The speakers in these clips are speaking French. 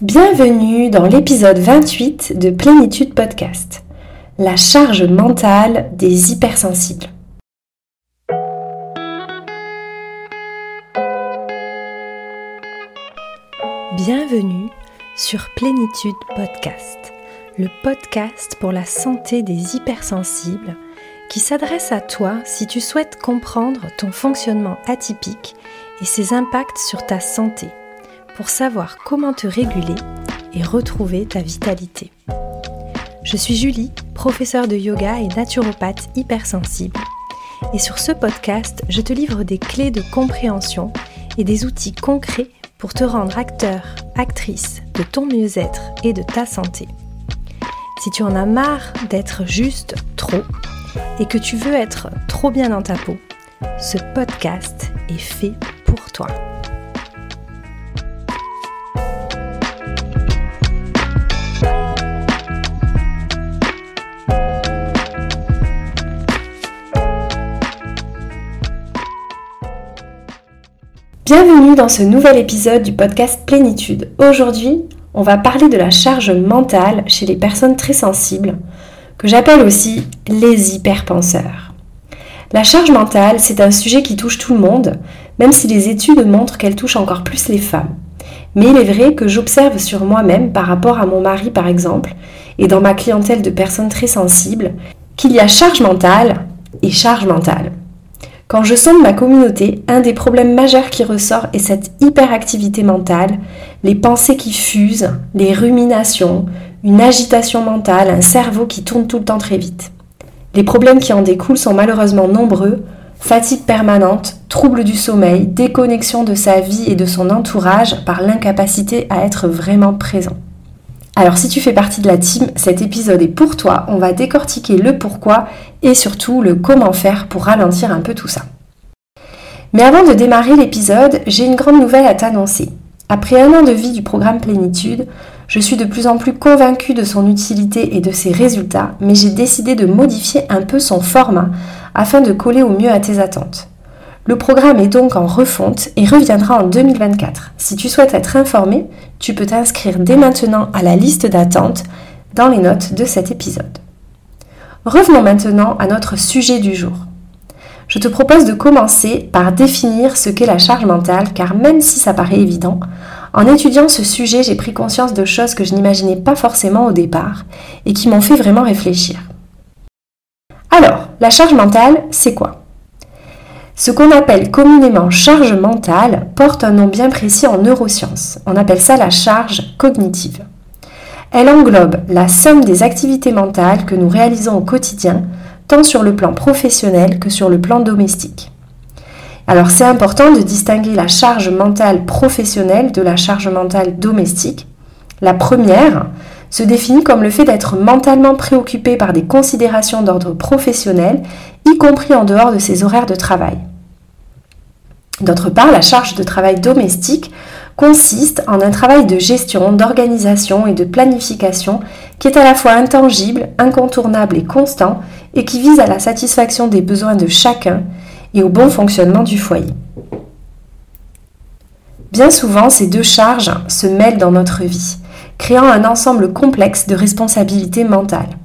Bienvenue dans l'épisode 28 de Plénitude Podcast, la charge mentale des hypersensibles. Bienvenue sur Plénitude Podcast, le podcast pour la santé des hypersensibles qui s'adresse à toi si tu souhaites comprendre ton fonctionnement atypique et ses impacts sur ta santé pour savoir comment te réguler et retrouver ta vitalité. Je suis Julie, professeure de yoga et naturopathe hypersensible. Et sur ce podcast, je te livre des clés de compréhension et des outils concrets pour te rendre acteur, actrice de ton mieux-être et de ta santé. Si tu en as marre d'être juste trop et que tu veux être trop bien dans ta peau, ce podcast est fait pour toi. Bienvenue dans ce nouvel épisode du podcast Plénitude. Aujourd'hui, on va parler de la charge mentale chez les personnes très sensibles, que j'appelle aussi les hyperpenseurs. La charge mentale, c'est un sujet qui touche tout le monde, même si les études montrent qu'elle touche encore plus les femmes. Mais il est vrai que j'observe sur moi-même, par rapport à mon mari par exemple, et dans ma clientèle de personnes très sensibles, qu'il y a charge mentale et charge mentale. Quand je sonde ma communauté, un des problèmes majeurs qui ressort est cette hyperactivité mentale, les pensées qui fusent, les ruminations, une agitation mentale, un cerveau qui tourne tout le temps très vite. Les problèmes qui en découlent sont malheureusement nombreux, fatigue permanente, troubles du sommeil, déconnexion de sa vie et de son entourage par l'incapacité à être vraiment présent. Alors si tu fais partie de la team, cet épisode est pour toi. On va décortiquer le pourquoi et surtout le comment faire pour ralentir un peu tout ça. Mais avant de démarrer l'épisode, j'ai une grande nouvelle à t'annoncer. Après un an de vie du programme Plénitude, je suis de plus en plus convaincue de son utilité et de ses résultats, mais j'ai décidé de modifier un peu son format afin de coller au mieux à tes attentes. Le programme est donc en refonte et reviendra en 2024. Si tu souhaites être informé, tu peux t'inscrire dès maintenant à la liste d'attente dans les notes de cet épisode. Revenons maintenant à notre sujet du jour. Je te propose de commencer par définir ce qu'est la charge mentale, car même si ça paraît évident, en étudiant ce sujet, j'ai pris conscience de choses que je n'imaginais pas forcément au départ et qui m'ont fait vraiment réfléchir. Alors, la charge mentale, c'est quoi? Ce qu'on appelle communément charge mentale porte un nom bien précis en neurosciences. On appelle ça la charge cognitive. Elle englobe la somme des activités mentales que nous réalisons au quotidien, tant sur le plan professionnel que sur le plan domestique. Alors c'est important de distinguer la charge mentale professionnelle de la charge mentale domestique. La première se définit comme le fait d'être mentalement préoccupé par des considérations d'ordre professionnel, y compris en dehors de ses horaires de travail. D'autre part, la charge de travail domestique consiste en un travail de gestion, d'organisation et de planification qui est à la fois intangible, incontournable et constant et qui vise à la satisfaction des besoins de chacun et au bon fonctionnement du foyer. Bien souvent, ces deux charges se mêlent dans notre vie, créant un ensemble complexe de responsabilités mentales.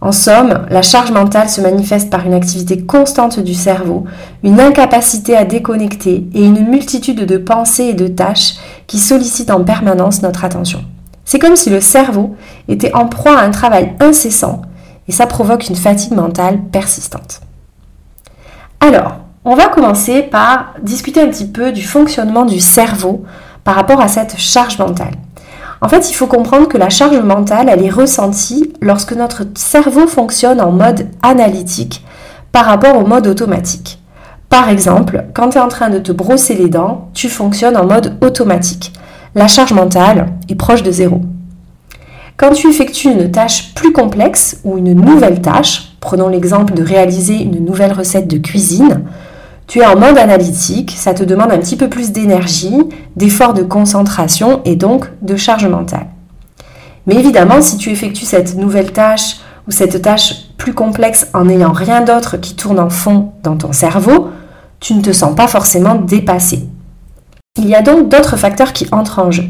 En somme, la charge mentale se manifeste par une activité constante du cerveau, une incapacité à déconnecter et une multitude de pensées et de tâches qui sollicitent en permanence notre attention. C'est comme si le cerveau était en proie à un travail incessant et ça provoque une fatigue mentale persistante. Alors, on va commencer par discuter un petit peu du fonctionnement du cerveau par rapport à cette charge mentale. En fait, il faut comprendre que la charge mentale, elle est ressentie lorsque notre cerveau fonctionne en mode analytique par rapport au mode automatique. Par exemple, quand tu es en train de te brosser les dents, tu fonctionnes en mode automatique. La charge mentale est proche de zéro. Quand tu effectues une tâche plus complexe ou une nouvelle tâche, prenons l'exemple de réaliser une nouvelle recette de cuisine, tu es en mode analytique, ça te demande un petit peu plus d'énergie, d'effort de concentration et donc de charge mentale. Mais évidemment, si tu effectues cette nouvelle tâche ou cette tâche plus complexe en n'ayant rien d'autre qui tourne en fond dans ton cerveau, tu ne te sens pas forcément dépassé. Il y a donc d'autres facteurs qui entrent en jeu.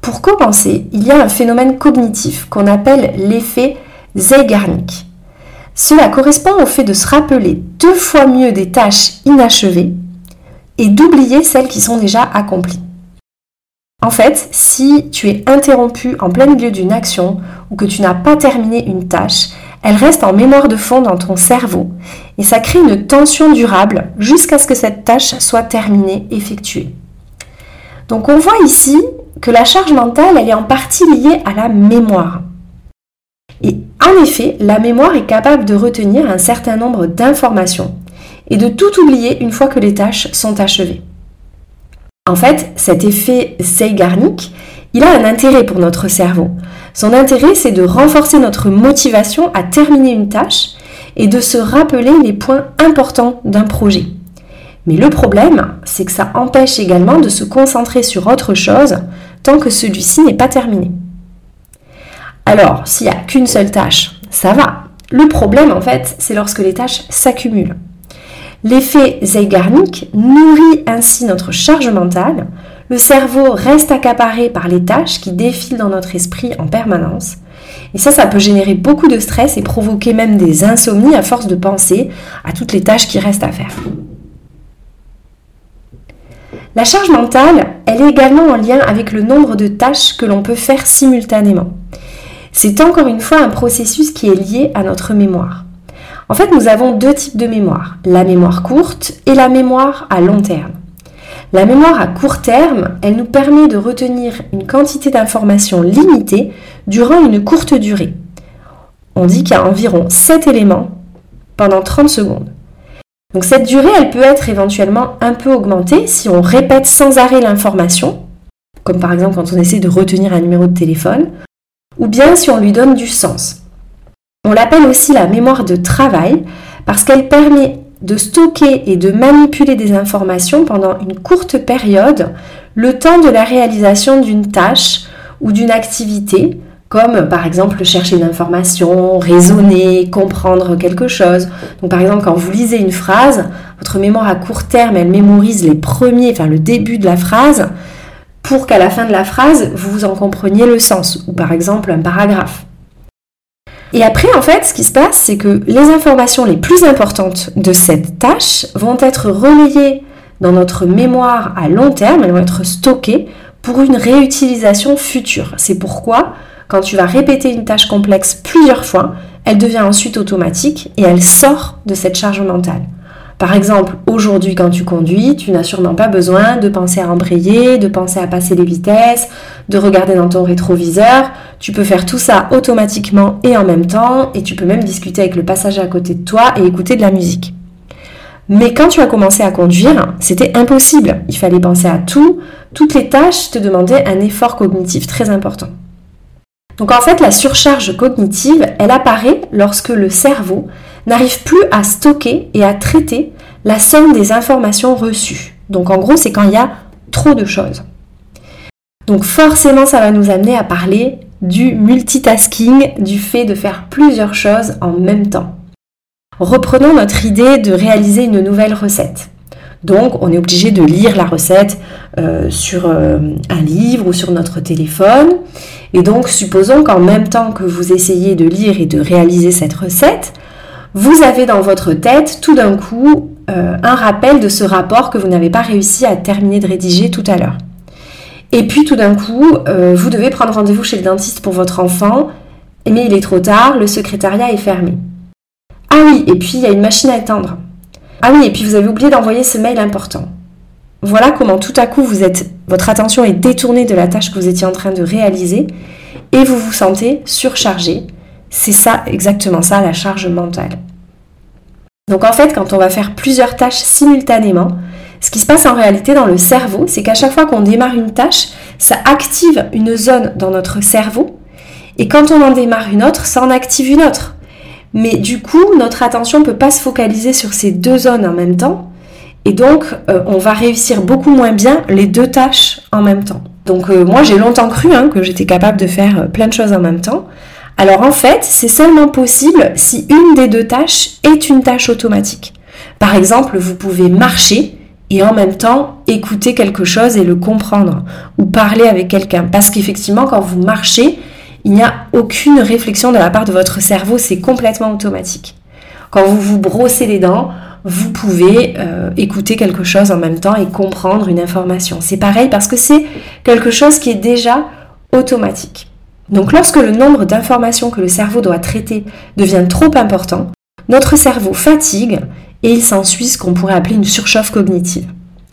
Pour commencer, il y a un phénomène cognitif qu'on appelle l'effet Zeigarnik. Cela correspond au fait de se rappeler deux fois mieux des tâches inachevées et d'oublier celles qui sont déjà accomplies. En fait, si tu es interrompu en plein milieu d'une action ou que tu n'as pas terminé une tâche, elle reste en mémoire de fond dans ton cerveau et ça crée une tension durable jusqu'à ce que cette tâche soit terminée, effectuée. Donc on voit ici que la charge mentale, elle est en partie liée à la mémoire. Et en effet, la mémoire est capable de retenir un certain nombre d'informations et de tout oublier une fois que les tâches sont achevées. En fait, cet effet Zeigarnik, il a un intérêt pour notre cerveau. Son intérêt, c'est de renforcer notre motivation à terminer une tâche et de se rappeler les points importants d'un projet. Mais le problème, c'est que ça empêche également de se concentrer sur autre chose tant que celui-ci n'est pas terminé. Alors, s'il n'y a qu'une seule tâche, ça va. Le problème, en fait, c'est lorsque les tâches s'accumulent. L'effet Zeigarnik nourrit ainsi notre charge mentale. Le cerveau reste accaparé par les tâches qui défilent dans notre esprit en permanence. Et ça, ça peut générer beaucoup de stress et provoquer même des insomnies à force de penser à toutes les tâches qui restent à faire. La charge mentale, elle est également en lien avec le nombre de tâches que l'on peut faire simultanément. C'est encore une fois un processus qui est lié à notre mémoire. En fait, nous avons deux types de mémoire, la mémoire courte et la mémoire à long terme. La mémoire à court terme, elle nous permet de retenir une quantité d'informations limitée durant une courte durée. On dit qu'il y a environ 7 éléments pendant 30 secondes. Donc cette durée, elle peut être éventuellement un peu augmentée si on répète sans arrêt l'information, comme par exemple quand on essaie de retenir un numéro de téléphone, ou bien si on lui donne du sens. On l'appelle aussi la mémoire de travail parce qu'elle permet de stocker et de manipuler des informations pendant une courte période, le temps de la réalisation d'une tâche ou d'une activité, comme par exemple chercher une information, raisonner, comprendre quelque chose. Donc par exemple, quand vous lisez une phrase, votre mémoire à court terme, elle mémorise les premiers, enfin le début de la phrase, pour qu'à la fin de la phrase, vous en compreniez le sens, ou par exemple un paragraphe. Et après, en fait, ce qui se passe, c'est que les informations les plus importantes de cette tâche vont être relayées dans notre mémoire à long terme, elles vont être stockées pour une réutilisation future. C'est pourquoi, quand tu vas répéter une tâche complexe plusieurs fois, elle devient ensuite automatique et elle sort de cette charge mentale. Par exemple, aujourd'hui quand tu conduis, tu n'as sûrement pas besoin de penser à embrayer, de penser à passer les vitesses, de regarder dans ton rétroviseur. Tu peux faire tout ça automatiquement et en même temps, et tu peux même discuter avec le passager à côté de toi et écouter de la musique. Mais quand tu as commencé à conduire, c'était impossible. Il fallait penser à tout. Toutes les tâches te demandaient un effort cognitif très important. Donc en fait, la surcharge cognitive, elle apparaît lorsque le cerveau n'arrive plus à stocker et à traiter la somme des informations reçues. Donc en gros, c'est quand il y a trop de choses. Donc forcément, ça va nous amener à parler du multitasking, du fait de faire plusieurs choses en même temps. Reprenons notre idée de réaliser une nouvelle recette. Donc on est obligé de lire la recette euh, sur euh, un livre ou sur notre téléphone. Et donc supposons qu'en même temps que vous essayez de lire et de réaliser cette recette, vous avez dans votre tête tout d'un coup euh, un rappel de ce rapport que vous n'avez pas réussi à terminer de rédiger tout à l'heure. Et puis tout d'un coup, euh, vous devez prendre rendez-vous chez le dentiste pour votre enfant, mais il est trop tard, le secrétariat est fermé. Ah oui, et puis il y a une machine à éteindre. Ah oui, et puis vous avez oublié d'envoyer ce mail important. Voilà comment tout à coup votre attention est détournée de la tâche que vous étiez en train de réaliser et vous vous sentez surchargé, c'est ça, exactement ça, la charge mentale. Donc en fait, quand on va faire plusieurs tâches simultanément, ce qui se passe en réalité dans le cerveau, c'est qu'à chaque fois qu'on démarre une tâche, ça active une zone dans notre cerveau. Et quand on en démarre une autre, ça en active une autre. Mais du coup, notre attention ne peut pas se focaliser sur ces deux zones en même temps. Et donc, euh, on va réussir beaucoup moins bien les deux tâches en même temps. Donc, euh, moi, j'ai longtemps cru hein, que j'étais capable de faire euh, plein de choses en même temps. Alors en fait, c'est seulement possible si une des deux tâches est une tâche automatique. Par exemple, vous pouvez marcher et en même temps écouter quelque chose et le comprendre ou parler avec quelqu'un. Parce qu'effectivement, quand vous marchez, il n'y a aucune réflexion de la part de votre cerveau, c'est complètement automatique. Quand vous vous brossez les dents, vous pouvez euh, écouter quelque chose en même temps et comprendre une information. C'est pareil parce que c'est quelque chose qui est déjà automatique. Donc lorsque le nombre d'informations que le cerveau doit traiter devient trop important, notre cerveau fatigue et il s'ensuit ce qu'on pourrait appeler une surchauffe cognitive.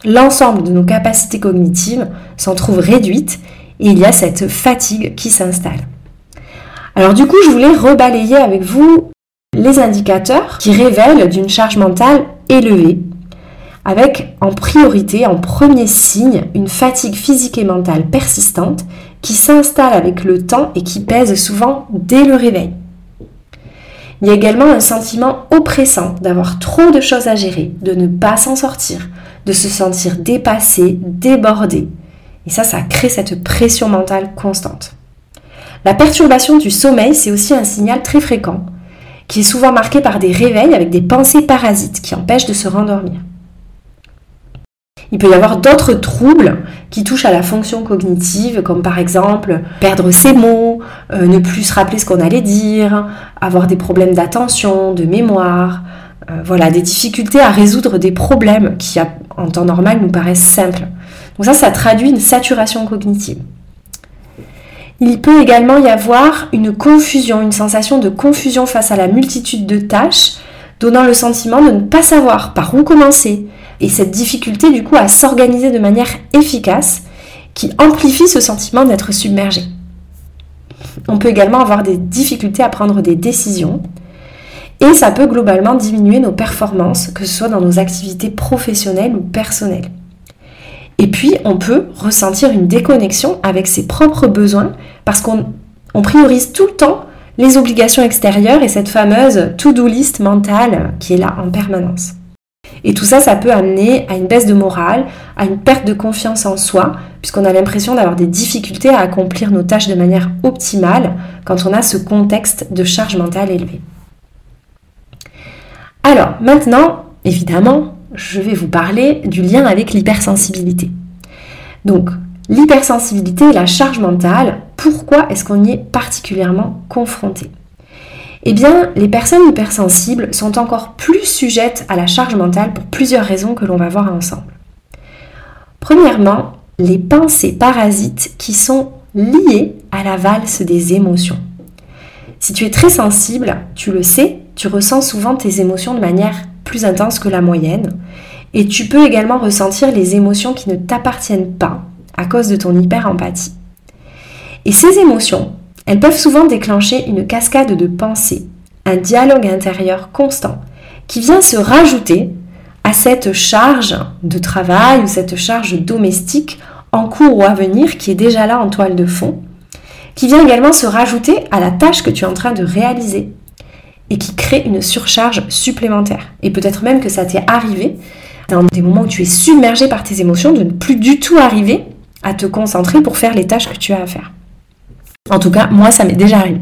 L'ensemble de nos capacités cognitives s'en trouve réduite et il y a cette fatigue qui s'installe. Alors du coup, je voulais rebalayer avec vous les indicateurs qui révèlent d'une charge mentale élevée, avec en priorité, en premier signe, une fatigue physique et mentale persistante qui s'installe avec le temps et qui pèse souvent dès le réveil. Il y a également un sentiment oppressant d'avoir trop de choses à gérer, de ne pas s'en sortir, de se sentir dépassé, débordé. Et ça, ça crée cette pression mentale constante. La perturbation du sommeil, c'est aussi un signal très fréquent, qui est souvent marqué par des réveils avec des pensées parasites qui empêchent de se rendormir. Il peut y avoir d'autres troubles qui touchent à la fonction cognitive, comme par exemple perdre ses mots, euh, ne plus se rappeler ce qu'on allait dire, avoir des problèmes d'attention, de mémoire, euh, voilà, des difficultés à résoudre des problèmes qui en temps normal nous paraissent simples. Donc ça, ça traduit une saturation cognitive. Il peut également y avoir une confusion, une sensation de confusion face à la multitude de tâches, donnant le sentiment de ne pas savoir par où commencer, et cette difficulté du coup à s'organiser de manière efficace qui amplifie ce sentiment d'être submergé. On peut également avoir des difficultés à prendre des décisions et ça peut globalement diminuer nos performances, que ce soit dans nos activités professionnelles ou personnelles. Et puis, on peut ressentir une déconnexion avec ses propres besoins parce qu'on priorise tout le temps les obligations extérieures et cette fameuse to-do list mentale qui est là en permanence. Et tout ça, ça peut amener à une baisse de morale, à une perte de confiance en soi, puisqu'on a l'impression d'avoir des difficultés à accomplir nos tâches de manière optimale quand on a ce contexte de charge mentale élevée. Alors, maintenant, évidemment, je vais vous parler du lien avec l'hypersensibilité. Donc, l'hypersensibilité la charge mentale, pourquoi est-ce qu'on y est particulièrement confronté? Eh bien, les personnes hypersensibles sont encore plus sujettes à la charge mentale pour plusieurs raisons que l'on va voir ensemble. Premièrement, les pensées parasites qui sont liées à la valse des émotions. Si tu es très sensible, tu le sais, tu ressens souvent tes émotions de manière plus intense que la moyenne. Et tu peux également ressentir les émotions qui ne t'appartiennent pas à cause de ton hyper-empathie. Et ces émotions, elles peuvent souvent déclencher une cascade de pensées, un dialogue intérieur constant qui vient se rajouter à cette charge de travail ou cette charge domestique en cours ou à venir qui est déjà là en toile de fond, qui vient également se rajouter à la tâche que tu es en train de réaliser et qui crée une surcharge supplémentaire. Et peut-être même que ça t'est arrivé dans des moments où tu es submergé par tes émotions de ne plus du tout arriver à te concentrer pour faire les tâches que tu as à faire. En tout cas, moi, ça m'est déjà arrivé.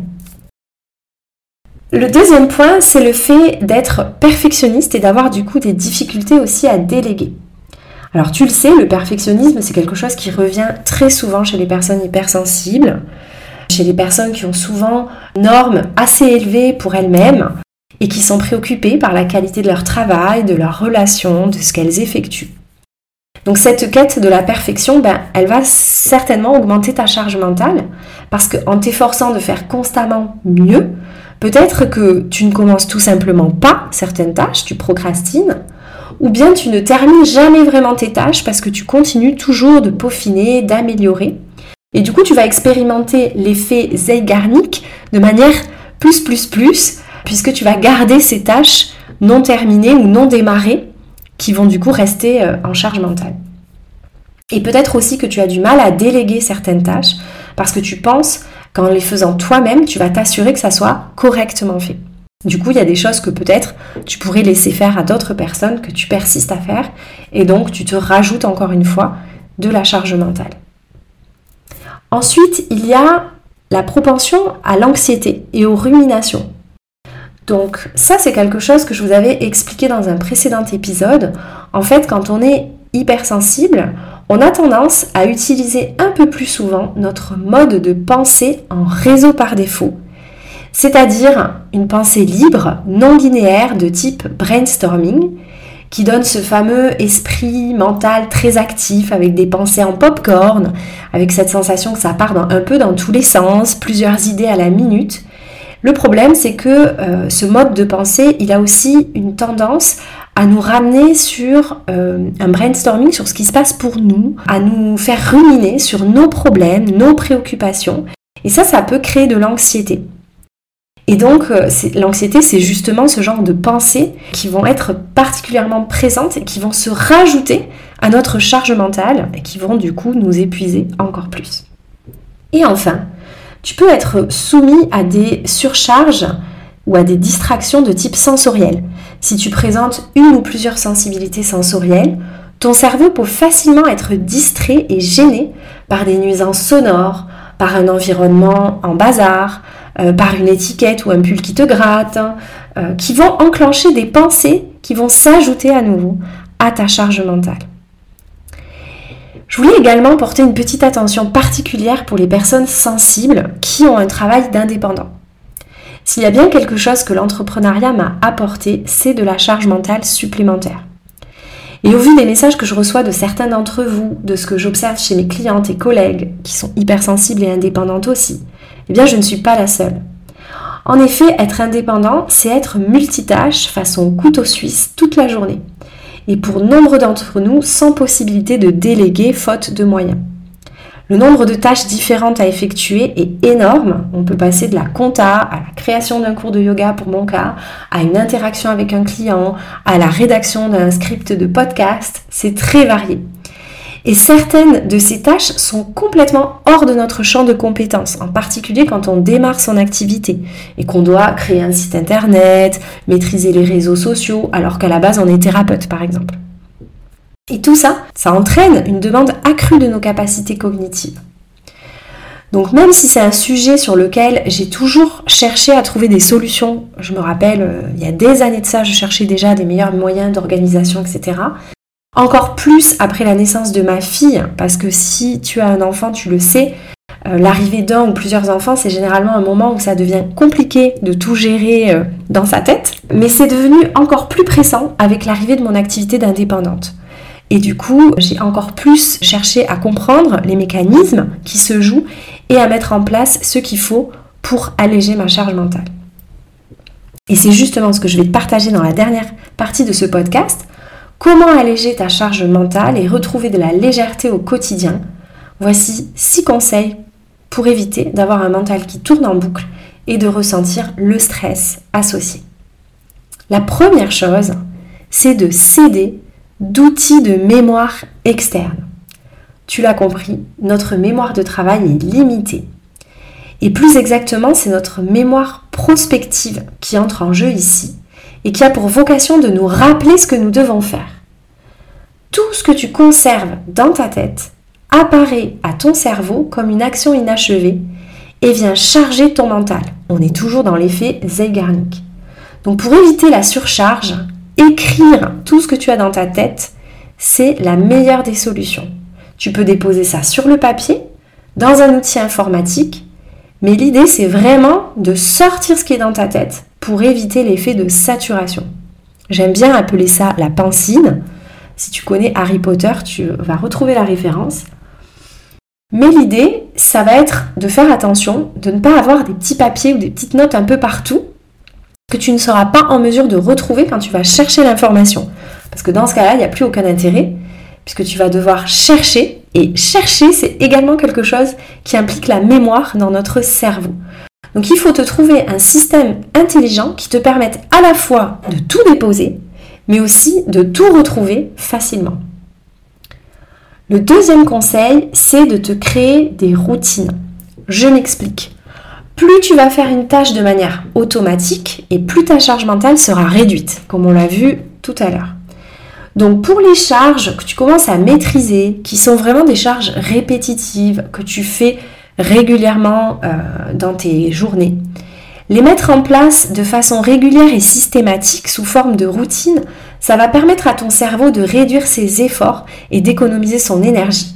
Le deuxième point, c'est le fait d'être perfectionniste et d'avoir du coup des difficultés aussi à déléguer. Alors tu le sais, le perfectionnisme, c'est quelque chose qui revient très souvent chez les personnes hypersensibles, chez les personnes qui ont souvent normes assez élevées pour elles-mêmes et qui sont préoccupées par la qualité de leur travail, de leurs relations, de ce qu'elles effectuent. Donc cette quête de la perfection, ben, elle va certainement augmenter ta charge mentale parce qu'en t'efforçant de faire constamment mieux, peut-être que tu ne commences tout simplement pas certaines tâches, tu procrastines, ou bien tu ne termines jamais vraiment tes tâches parce que tu continues toujours de peaufiner, d'améliorer. Et du coup, tu vas expérimenter l'effet Zeigarnik de manière plus plus plus, puisque tu vas garder ces tâches non terminées ou non démarrées qui vont du coup rester euh, en charge mentale. Et peut-être aussi que tu as du mal à déléguer certaines tâches parce que tu penses qu'en les faisant toi-même, tu vas t'assurer que ça soit correctement fait. Du coup, il y a des choses que peut-être tu pourrais laisser faire à d'autres personnes que tu persistes à faire et donc tu te rajoutes encore une fois de la charge mentale. Ensuite, il y a la propension à l'anxiété et aux ruminations. Donc ça, c'est quelque chose que je vous avais expliqué dans un précédent épisode. En fait, quand on est hypersensibles, on a tendance à utiliser un peu plus souvent notre mode de pensée en réseau par défaut, c'est-à-dire une pensée libre, non linéaire de type brainstorming, qui donne ce fameux esprit mental très actif avec des pensées en popcorn, avec cette sensation que ça part un peu dans tous les sens, plusieurs idées à la minute. Le problème, c'est que euh, ce mode de pensée, il a aussi une tendance à nous ramener sur euh, un brainstorming sur ce qui se passe pour nous, à nous faire ruminer sur nos problèmes, nos préoccupations. Et ça, ça peut créer de l'anxiété. Et donc, euh, l'anxiété, c'est justement ce genre de pensées qui vont être particulièrement présentes et qui vont se rajouter à notre charge mentale et qui vont du coup nous épuiser encore plus. Et enfin, tu peux être soumis à des surcharges ou à des distractions de type sensoriel. Si tu présentes une ou plusieurs sensibilités sensorielles, ton cerveau peut facilement être distrait et gêné par des nuisances sonores, par un environnement en bazar, euh, par une étiquette ou un pull qui te gratte, euh, qui vont enclencher des pensées qui vont s'ajouter à nouveau à ta charge mentale. Je voulais également porter une petite attention particulière pour les personnes sensibles qui ont un travail d'indépendant. S'il y a bien quelque chose que l'entrepreneuriat m'a apporté, c'est de la charge mentale supplémentaire. Et au vu des messages que je reçois de certains d'entre vous, de ce que j'observe chez mes clientes et collègues, qui sont hypersensibles et indépendantes aussi, eh bien je ne suis pas la seule. En effet, être indépendant, c'est être multitâche façon couteau suisse toute la journée. Et pour nombre d'entre nous, sans possibilité de déléguer faute de moyens. Le nombre de tâches différentes à effectuer est énorme. On peut passer de la compta à la création d'un cours de yoga pour mon cas, à une interaction avec un client, à la rédaction d'un script de podcast. C'est très varié. Et certaines de ces tâches sont complètement hors de notre champ de compétences, en particulier quand on démarre son activité et qu'on doit créer un site internet, maîtriser les réseaux sociaux, alors qu'à la base on est thérapeute par exemple. Et tout ça, ça entraîne une demande accrue de nos capacités cognitives. Donc même si c'est un sujet sur lequel j'ai toujours cherché à trouver des solutions, je me rappelle, euh, il y a des années de ça, je cherchais déjà des meilleurs moyens d'organisation, etc. Encore plus après la naissance de ma fille, parce que si tu as un enfant, tu le sais, euh, l'arrivée d'un ou plusieurs enfants, c'est généralement un moment où ça devient compliqué de tout gérer euh, dans sa tête. Mais c'est devenu encore plus pressant avec l'arrivée de mon activité d'indépendante. Et du coup, j'ai encore plus cherché à comprendre les mécanismes qui se jouent et à mettre en place ce qu'il faut pour alléger ma charge mentale. Et c'est justement ce que je vais te partager dans la dernière partie de ce podcast. Comment alléger ta charge mentale et retrouver de la légèreté au quotidien Voici 6 conseils pour éviter d'avoir un mental qui tourne en boucle et de ressentir le stress associé. La première chose, c'est de céder d'outils de mémoire externe. Tu l'as compris, notre mémoire de travail est limitée. Et plus exactement, c'est notre mémoire prospective qui entre en jeu ici et qui a pour vocation de nous rappeler ce que nous devons faire. Tout ce que tu conserves dans ta tête apparaît à ton cerveau comme une action inachevée et vient charger ton mental. On est toujours dans l'effet Zeigarnik. Donc pour éviter la surcharge, écrire tout ce que tu as dans ta tête, c'est la meilleure des solutions. Tu peux déposer ça sur le papier, dans un outil informatique, mais l'idée c'est vraiment de sortir ce qui est dans ta tête pour éviter l'effet de saturation. J'aime bien appeler ça la pensine. Si tu connais Harry Potter, tu vas retrouver la référence. Mais l'idée, ça va être de faire attention, de ne pas avoir des petits papiers ou des petites notes un peu partout, que tu ne seras pas en mesure de retrouver quand tu vas chercher l'information. Parce que dans ce cas-là, il n'y a plus aucun intérêt, puisque tu vas devoir chercher. Et chercher, c'est également quelque chose qui implique la mémoire dans notre cerveau. Donc il faut te trouver un système intelligent qui te permette à la fois de tout déposer, mais aussi de tout retrouver facilement. Le deuxième conseil, c'est de te créer des routines. Je m'explique plus tu vas faire une tâche de manière automatique et plus ta charge mentale sera réduite, comme on l'a vu tout à l'heure. Donc pour les charges que tu commences à maîtriser, qui sont vraiment des charges répétitives que tu fais régulièrement euh, dans tes journées, Les mettre en place de façon régulière et systématique sous forme de routine, ça va permettre à ton cerveau de réduire ses efforts et d'économiser son énergie.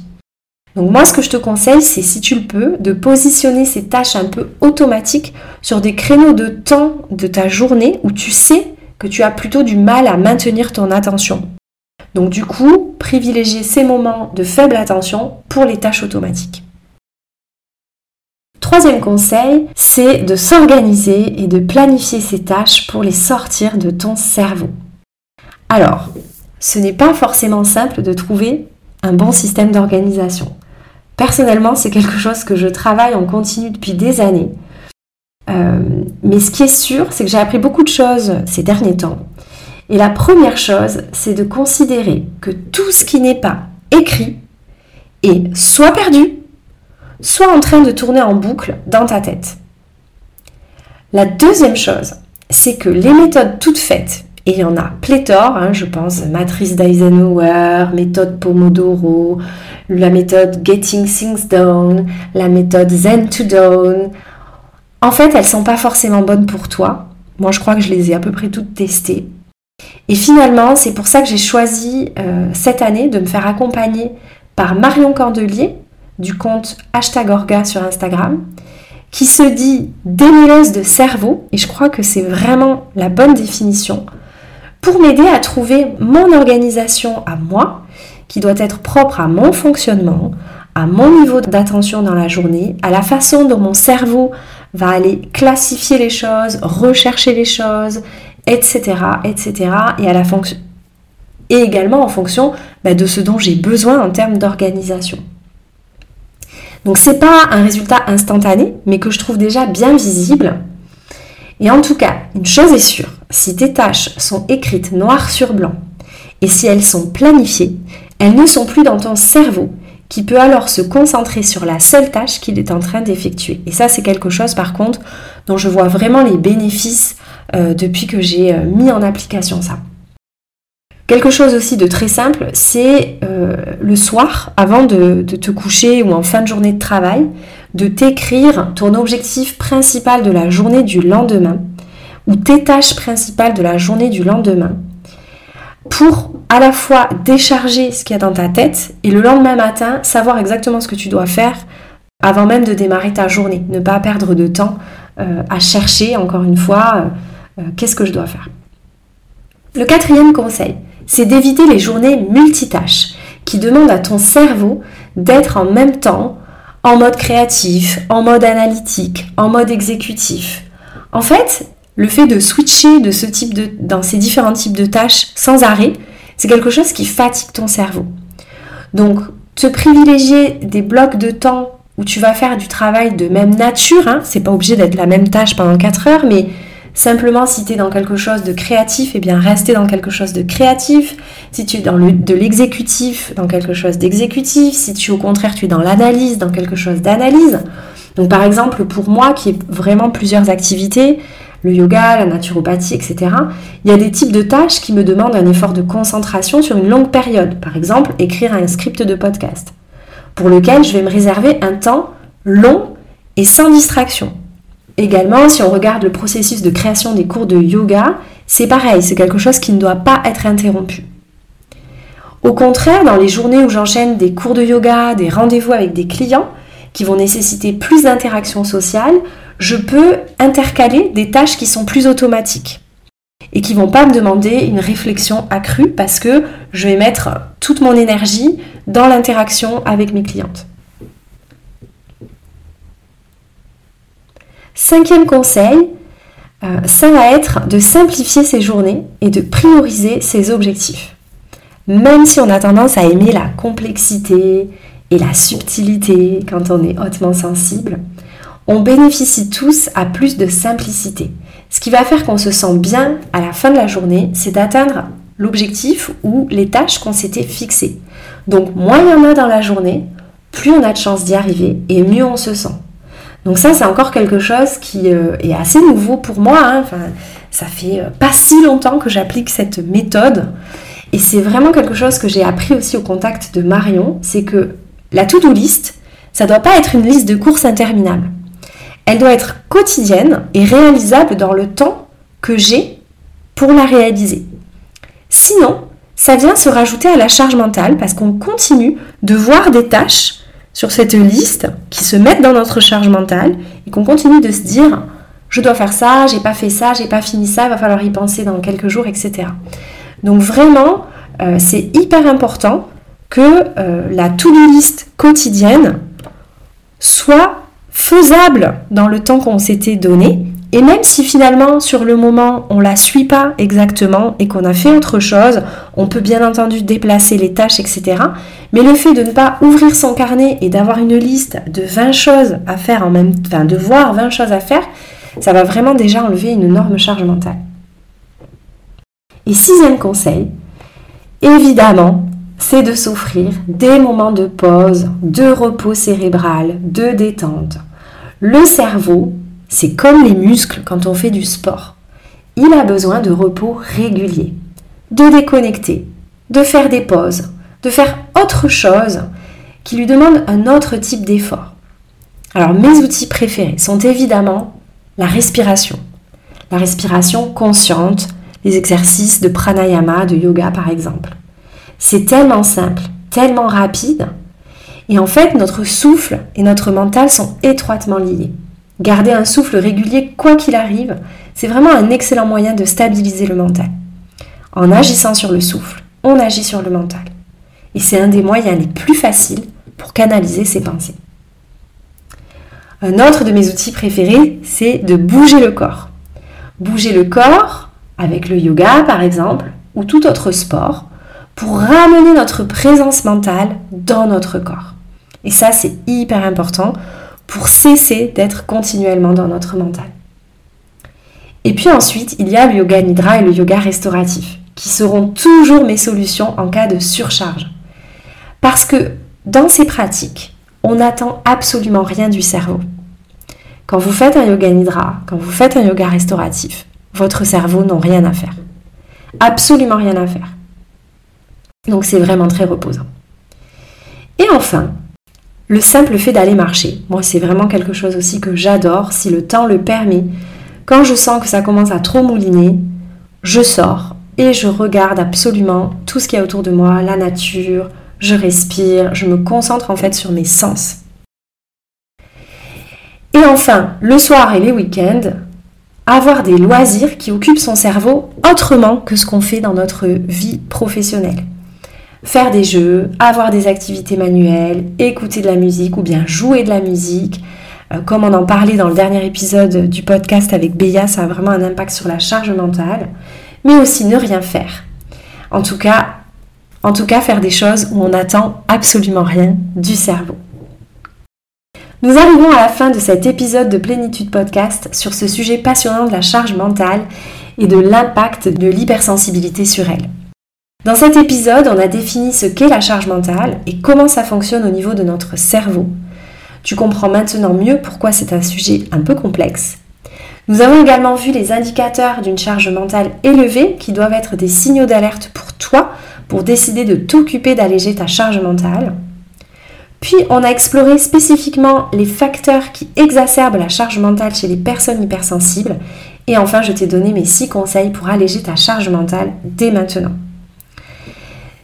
Donc moi ce que je te conseille c'est si tu le peux de positionner ces tâches un peu automatiques sur des créneaux de temps de ta journée où tu sais que tu as plutôt du mal à maintenir ton attention. Donc du coup, privilégier ces moments de faible attention pour les tâches automatiques. Troisième conseil, c'est de s'organiser et de planifier ces tâches pour les sortir de ton cerveau. Alors, ce n'est pas forcément simple de trouver un bon système d'organisation. Personnellement, c'est quelque chose que je travaille en continu depuis des années. Euh, mais ce qui est sûr, c'est que j'ai appris beaucoup de choses ces derniers temps. Et la première chose, c'est de considérer que tout ce qui n'est pas écrit est soit perdu, soit en train de tourner en boucle dans ta tête. La deuxième chose, c'est que les méthodes toutes faites, et il y en a pléthore, hein, je pense, matrice d'Eisenhower, méthode Pomodoro, la méthode Getting Things Done, la méthode Zen to Dawn. En fait, elles ne sont pas forcément bonnes pour toi. Moi, je crois que je les ai à peu près toutes testées. Et finalement, c'est pour ça que j'ai choisi euh, cette année de me faire accompagner par Marion Candelier, du compte hashtag Orga sur Instagram, qui se dit démêleuse de cerveau, et je crois que c'est vraiment la bonne définition, pour m'aider à trouver mon organisation à moi, qui doit être propre à mon fonctionnement, à mon niveau d'attention dans la journée, à la façon dont mon cerveau va aller classifier les choses, rechercher les choses, etc., etc., et à la fonction et également en fonction bah, de ce dont j'ai besoin en termes d'organisation. Donc c'est pas un résultat instantané, mais que je trouve déjà bien visible. Et en tout cas, une chose est sûre, si tes tâches sont écrites noir sur blanc et si elles sont planifiées, elles ne sont plus dans ton cerveau qui peut alors se concentrer sur la seule tâche qu'il est en train d'effectuer. Et ça, c'est quelque chose par contre dont je vois vraiment les bénéfices euh, depuis que j'ai euh, mis en application ça. Quelque chose aussi de très simple, c'est euh, le soir, avant de, te coucher ou en fin de journée de travail, de t'écrire ton objectif principal de la journée du lendemain ou tes tâches principales de la journée du lendemain pour à la fois décharger ce qu'il y a dans ta tête et le lendemain matin savoir exactement ce que tu dois faire avant même de démarrer ta journée. Ne pas perdre de temps à chercher encore une fois qu'est-ce que je dois faire. Le quatrième conseil, c'est d'éviter les journées multitâches qui demandent à ton cerveau d'être en même temps en mode créatif, en mode analytique, en mode exécutif. En fait, le fait de switcher de dans ces différents types de tâches sans arrêt, c'est quelque chose qui fatigue ton cerveau. Donc, te privilégier des blocs de temps où tu vas faire du travail de même nature, hein, c'est pas obligé d'être la même tâche pendant 4 heures, mais Simplement, si tu es dans quelque chose de créatif, eh bien rester dans quelque chose de créatif. Si tu es dans de l'exécutif, dans quelque chose d'exécutif. Si tu au contraire tu es dans l'analyse, dans quelque chose d'analyse. Donc par exemple, pour moi qui ai vraiment plusieurs activités, le yoga, la naturopathie, etc., il y a des types de tâches qui me demandent un effort de concentration sur une longue période. Par exemple, écrire un script de podcast, pour lequel je vais me réserver un temps long et sans distraction. Également, si on regarde le processus de création des cours de yoga, c'est pareil, c'est quelque chose qui ne doit pas être interrompu. Au contraire, dans les journées où j'enchaîne des cours de yoga, des rendez-vous avec des clients qui vont nécessiter plus d'interaction sociale, je peux intercaler des tâches qui sont plus automatiques et qui vont pas me demander une réflexion accrue parce que je vais mettre toute mon énergie dans l'interaction avec mes clientes. Cinquième conseil, euh, ça va être de simplifier ses journées et de prioriser ses objectifs. Même si on a tendance à aimer la complexité et la subtilité quand on est hautement sensible, on bénéficie tous à plus de simplicité. Ce qui va faire qu'on se sent bien à la fin de la journée, c'est d'atteindre l'objectif ou les tâches qu'on s'était fixées. Donc moins il y en a dans la journée, plus on a de chances d'y arriver et mieux on se sent. Donc ça, c'est encore quelque chose qui euh, est assez nouveau pour moi. Hein. Enfin, ça fait euh, pas si longtemps que j'applique cette méthode. Et c'est vraiment quelque chose que j'ai appris aussi au contact de Marion, c'est que la to-do list, ça ne doit pas être une liste de courses interminables. Elle doit être quotidienne et réalisable dans le temps que j'ai pour la réaliser. Sinon, ça vient se rajouter à la charge mentale parce qu'on continue de voir des tâches sur cette liste qui se mettent dans notre charge mentale et qu'on continue de se dire je dois faire ça, j'ai pas fait ça, j'ai pas fini ça, il va falloir y penser dans quelques jours, etc. Donc vraiment, euh, c'est hyper important que euh, la to-do list quotidienne soit faisable dans le temps qu'on s'était donné. Et même si finalement sur le moment on la suit pas exactement et qu'on a fait autre chose, on peut bien entendu déplacer les tâches, etc. Mais le fait de ne pas ouvrir son carnet et d'avoir une liste de 20 choses à faire en même temps, de voir 20 choses à faire, ça va vraiment déjà enlever une énorme charge mentale. Et sixième conseil, évidemment, c'est de s'offrir des moments de pause, de repos cérébral, de détente. Le cerveau, c'est comme les muscles quand on fait du sport. Il a besoin de repos régulier, de déconnecter, de faire des pauses, de faire autre chose qui lui demande un autre type d'effort. Alors mes outils préférés sont évidemment la respiration. La respiration consciente, les exercices de pranayama, de yoga par exemple. C'est tellement simple, tellement rapide. Et en fait, notre souffle et notre mental sont étroitement liés. Garder un souffle régulier quoi qu'il arrive, c'est vraiment un excellent moyen de stabiliser le mental. En agissant sur le souffle, on agit sur le mental. Et c'est un des moyens les plus faciles pour canaliser ses pensées. Un autre de mes outils préférés, c'est de bouger le corps. Bouger le corps avec le yoga par exemple, ou tout autre sport, pour ramener notre présence mentale dans notre corps. Et ça, c'est hyper important pour cesser d'être continuellement dans notre mental. Et puis ensuite, il y a le yoga nidra et le yoga restauratif, qui seront toujours mes solutions en cas de surcharge. Parce que dans ces pratiques, on n'attend absolument rien du cerveau. Quand vous faites un yoga nidra, quand vous faites un yoga restauratif, votre cerveau n'a rien à faire. Absolument rien à faire. Donc c'est vraiment très reposant. Et enfin, le simple fait d'aller marcher. Moi, c'est vraiment quelque chose aussi que j'adore, si le temps le permet. Quand je sens que ça commence à trop mouliner, je sors et je regarde absolument tout ce qu'il y a autour de moi, la nature, je respire, je me concentre en fait sur mes sens. Et enfin, le soir et les week-ends, avoir des loisirs qui occupent son cerveau autrement que ce qu'on fait dans notre vie professionnelle faire des jeux, avoir des activités manuelles, écouter de la musique ou bien jouer de la musique. Euh, comme on en parlait dans le dernier épisode du podcast avec Béa, ça a vraiment un impact sur la charge mentale, mais aussi ne rien faire. En tout cas, en tout cas faire des choses où on n'attend absolument rien du cerveau. Nous arrivons à la fin de cet épisode de Plénitude Podcast sur ce sujet passionnant de la charge mentale et de l'impact de l'hypersensibilité sur elle. Dans cet épisode, on a défini ce qu'est la charge mentale et comment ça fonctionne au niveau de notre cerveau. Tu comprends maintenant mieux pourquoi c'est un sujet un peu complexe. Nous avons également vu les indicateurs d'une charge mentale élevée qui doivent être des signaux d'alerte pour toi pour décider de t'occuper d'alléger ta charge mentale. Puis on a exploré spécifiquement les facteurs qui exacerbent la charge mentale chez les personnes hypersensibles. Et enfin, je t'ai donné mes 6 conseils pour alléger ta charge mentale dès maintenant.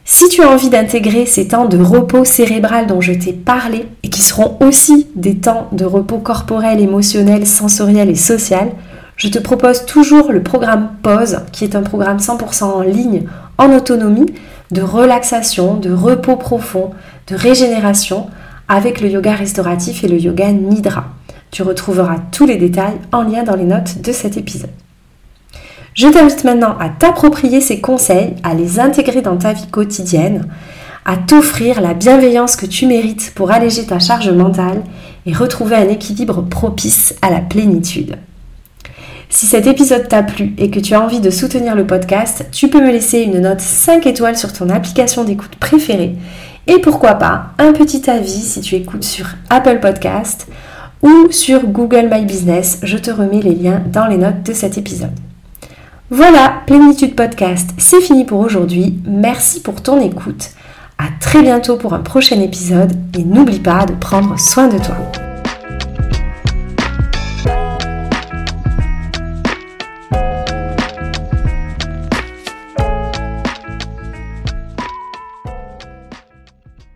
Si tu as envie d'intégrer ces temps de repos cérébral dont je t'ai parlé et qui seront aussi des temps de repos corporel, émotionnel, sensoriel et social, je te propose toujours le programme Pause, qui est un programme 100% en ligne, en autonomie, de relaxation, de repos profond, de régénération, avec le yoga restauratif et le yoga nidra. Tu retrouveras tous les détails en lien dans les notes de cet épisode. Je t'invite maintenant à t'approprier ces conseils, à les intégrer dans ta vie quotidienne, à t'offrir la bienveillance que tu mérites pour alléger ta charge mentale et retrouver un équilibre propice à la plénitude. Si cet épisode t'a plu et que tu as envie de soutenir le podcast, tu peux me laisser une note 5 étoiles sur ton application d'écoute préférée et pourquoi pas un petit avis si tu écoutes sur Apple Podcast ou sur Google My Business. Je te remets les liens dans les notes de cet épisode. Voilà, Plénitude Podcast, c'est fini pour aujourd'hui. Merci pour ton écoute. À très bientôt pour un prochain épisode et n'oublie pas de prendre soin de toi.